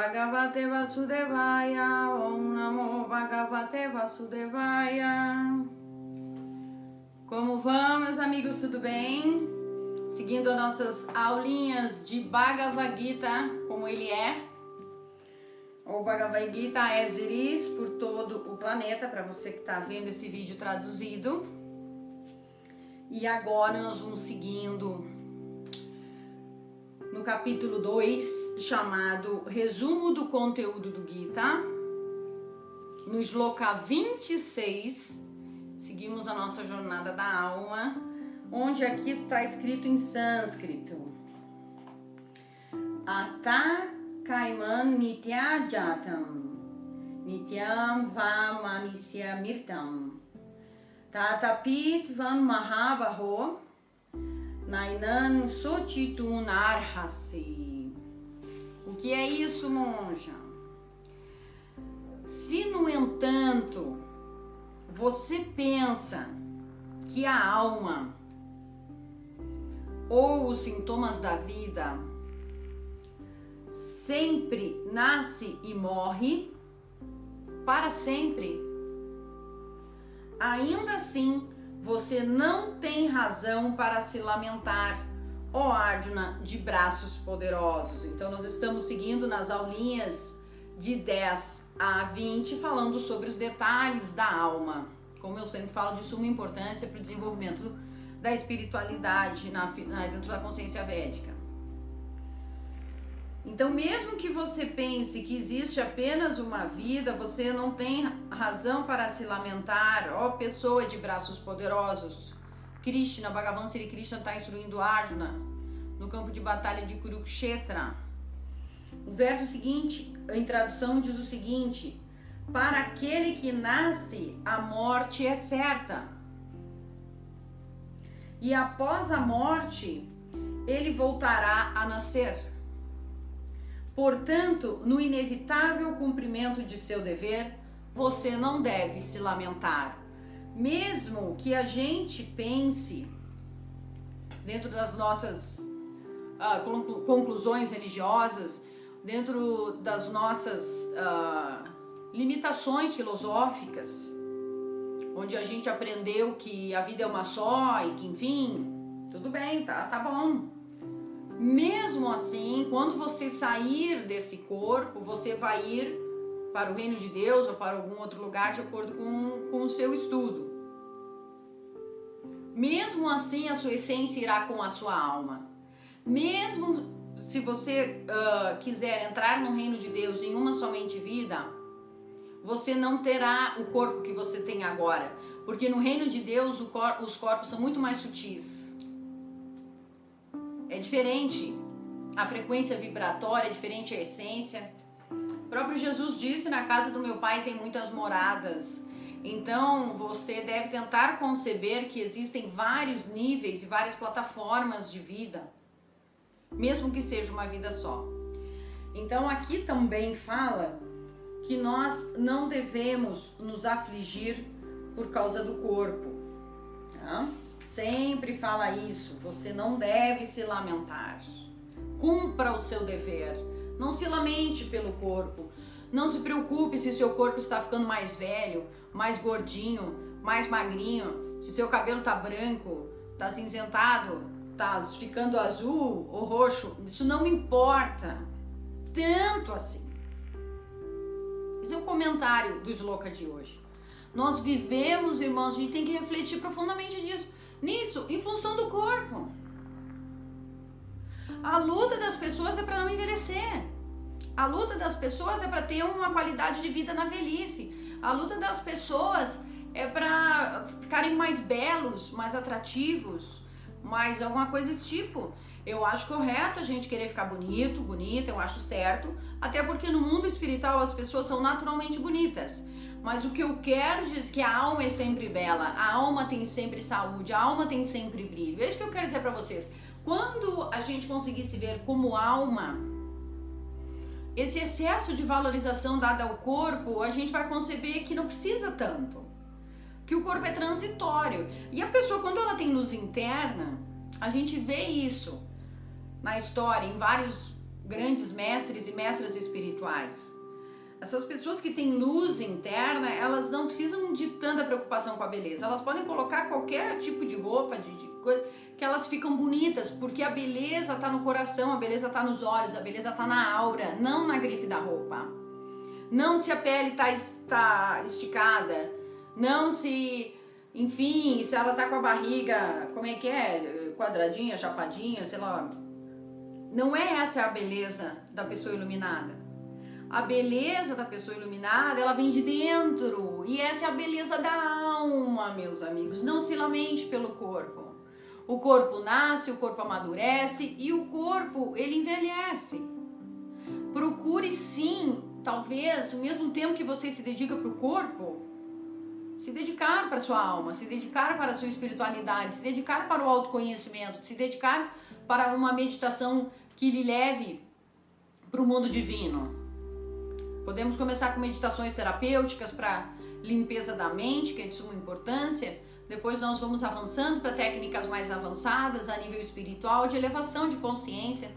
Bhagavate Vasudevaya, Om Namo Bhagavate Vasudevaya. Como vão, meus amigos, tudo bem? Seguindo as nossas aulinhas de Bhagavad Gita, como ele é. O Bhagavad Gita é Ziris por todo o planeta, para você que está vendo esse vídeo traduzido. E agora nós vamos seguindo no capítulo 2, chamado Resumo do Conteúdo do Gita. No Shloka 26, seguimos a nossa jornada da alma, onde aqui está escrito em sânscrito. Ata Kaiman Nitya Jatam Nityam Vamanisya Mirtam Tatapit Van Mahabaho Nainan Sotitunarhasi. O que é isso, monja? Se, no entanto, você pensa que a alma ou os sintomas da vida sempre nasce e morre para sempre, ainda assim você não tem razão para se lamentar, ó Arjuna, de braços poderosos. Então, nós estamos seguindo nas aulinhas de 10 a 20, falando sobre os detalhes da alma. Como eu sempre falo, de suma importância para o desenvolvimento da espiritualidade na, na, dentro da consciência védica. Então, mesmo que você pense que existe apenas uma vida, você não tem razão para se lamentar, ó pessoa de braços poderosos. Krishna, Bhagavan Sri Krishna está instruindo Arjuna no campo de batalha de Kurukshetra. O verso seguinte, em tradução, diz o seguinte: Para aquele que nasce, a morte é certa. E após a morte, ele voltará a nascer. Portanto, no inevitável cumprimento de seu dever, você não deve se lamentar. Mesmo que a gente pense, dentro das nossas uh, conclusões religiosas, dentro das nossas uh, limitações filosóficas, onde a gente aprendeu que a vida é uma só e que, enfim, tudo bem, tá, tá bom. Mesmo assim, quando você sair desse corpo, você vai ir para o reino de Deus ou para algum outro lugar de acordo com, com o seu estudo. Mesmo assim, a sua essência irá com a sua alma. Mesmo se você uh, quiser entrar no reino de Deus em uma somente vida, você não terá o corpo que você tem agora. Porque no reino de Deus cor os corpos são muito mais sutis é diferente. A frequência vibratória é diferente a essência. O próprio Jesus disse: Na casa do meu pai tem muitas moradas. Então você deve tentar conceber que existem vários níveis e várias plataformas de vida, mesmo que seja uma vida só. Então aqui também fala que nós não devemos nos afligir por causa do corpo. Tá? Sempre fala isso. Você não deve se lamentar. Cumpra o seu dever. Não se lamente pelo corpo. Não se preocupe se seu corpo está ficando mais velho, mais gordinho, mais magrinho, se seu cabelo tá branco, tá cinzentado, tá ficando azul ou roxo. Isso não importa. Tanto assim. Esse é o comentário do Sloka de hoje. Nós vivemos, irmãos, a gente tem que refletir profundamente disso nisso em função do corpo. A luta das pessoas é para não envelhecer. A luta das pessoas é para ter uma qualidade de vida na velhice. A luta das pessoas é para ficarem mais belos, mais atrativos, mais alguma coisa desse tipo. Eu acho correto a gente querer ficar bonito, bonita, eu acho certo, até porque no mundo espiritual as pessoas são naturalmente bonitas. Mas o que eu quero dizer é que a alma é sempre bela, a alma tem sempre saúde, a alma tem sempre brilho. Veja o que eu quero dizer para vocês. Quando a gente conseguir se ver como alma, esse excesso de valorização dada ao corpo, a gente vai conceber que não precisa tanto. Que o corpo é transitório. E a pessoa, quando ela tem luz interna, a gente vê isso na história, em vários grandes mestres e mestras espirituais. Essas pessoas que têm luz interna, elas não precisam de tanta preocupação com a beleza. Elas podem colocar qualquer tipo de roupa, de, de coisa, que elas ficam bonitas, porque a beleza está no coração, a beleza está nos olhos, a beleza está na aura, não na grife da roupa. Não se a pele está está esticada, não se, enfim, se ela está com a barriga, como é que é, quadradinha, chapadinha, sei lá. Não é essa a beleza da pessoa iluminada. A beleza da pessoa iluminada, ela vem de dentro. E essa é a beleza da alma, meus amigos. Não se lamente pelo corpo. O corpo nasce, o corpo amadurece e o corpo, ele envelhece. Procure sim, talvez, o mesmo tempo que você se dedica para o corpo, se dedicar para a sua alma, se dedicar para a sua espiritualidade, se dedicar para o autoconhecimento, se dedicar para uma meditação que lhe leve para o mundo divino. Podemos começar com meditações terapêuticas para limpeza da mente, que é de suma importância. Depois nós vamos avançando para técnicas mais avançadas a nível espiritual, de elevação de consciência,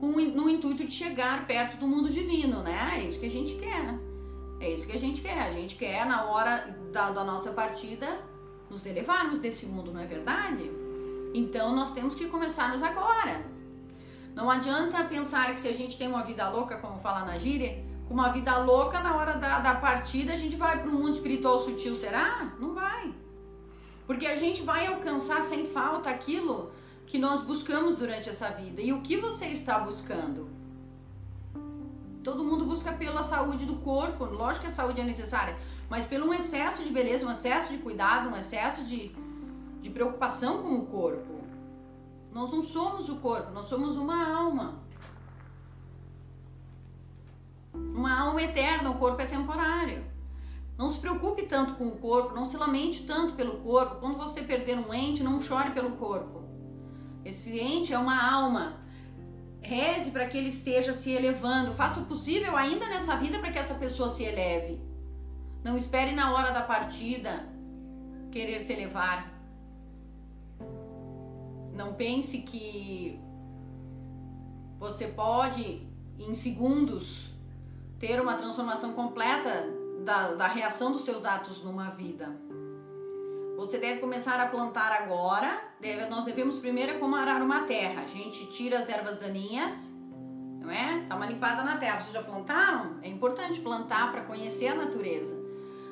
com, no intuito de chegar perto do mundo divino, né? É isso que a gente quer. É isso que a gente quer. A gente quer, na hora da, da nossa partida, nos elevarmos desse mundo, não é verdade? Então nós temos que começarmos agora. Não adianta pensar que se a gente tem uma vida louca, como fala na gíria, com uma vida louca, na hora da, da partida a gente vai para o mundo espiritual sutil, será? Não vai. Porque a gente vai alcançar sem falta aquilo que nós buscamos durante essa vida. E o que você está buscando? Todo mundo busca pela saúde do corpo, lógico que a saúde é necessária, mas pelo um excesso de beleza, um excesso de cuidado, um excesso de, de preocupação com o corpo. Nós não somos o corpo, nós somos uma alma. Eterna, o corpo é temporário. Não se preocupe tanto com o corpo, não se lamente tanto pelo corpo. Quando você perder um ente, não chore pelo corpo. Esse ente é uma alma. Reze para que ele esteja se elevando. Faça o possível ainda nessa vida para que essa pessoa se eleve. Não espere na hora da partida querer se elevar. Não pense que você pode, em segundos, ter uma transformação completa da, da reação dos seus atos numa vida. Você deve começar a plantar agora. Deve, nós devemos primeiro como arar uma terra. A gente tira as ervas daninhas, não é? Dá uma limpada na terra. Vocês já plantaram? É importante plantar para conhecer a natureza.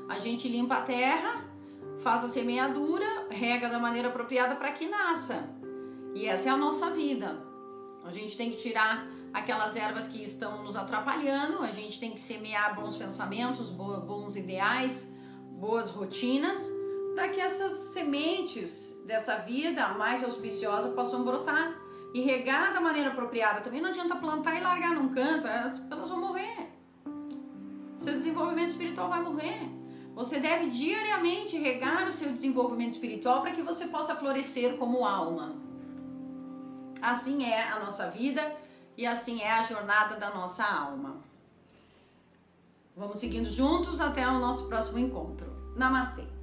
A gente limpa a terra, faz a semeadura, rega da maneira apropriada para que nasça. E essa é a nossa vida. A gente tem que tirar aquelas ervas que estão nos atrapalhando, a gente tem que semear bons pensamentos, bons ideais, boas rotinas, para que essas sementes dessa vida mais auspiciosa possam brotar e regar da maneira apropriada. Também não adianta plantar e largar num canto, elas, vão morrer. Seu desenvolvimento espiritual vai morrer. Você deve diariamente regar o seu desenvolvimento espiritual para que você possa florescer como alma. Assim é a nossa vida e assim é a jornada da nossa alma. Vamos seguindo juntos até o nosso próximo encontro. Namastê!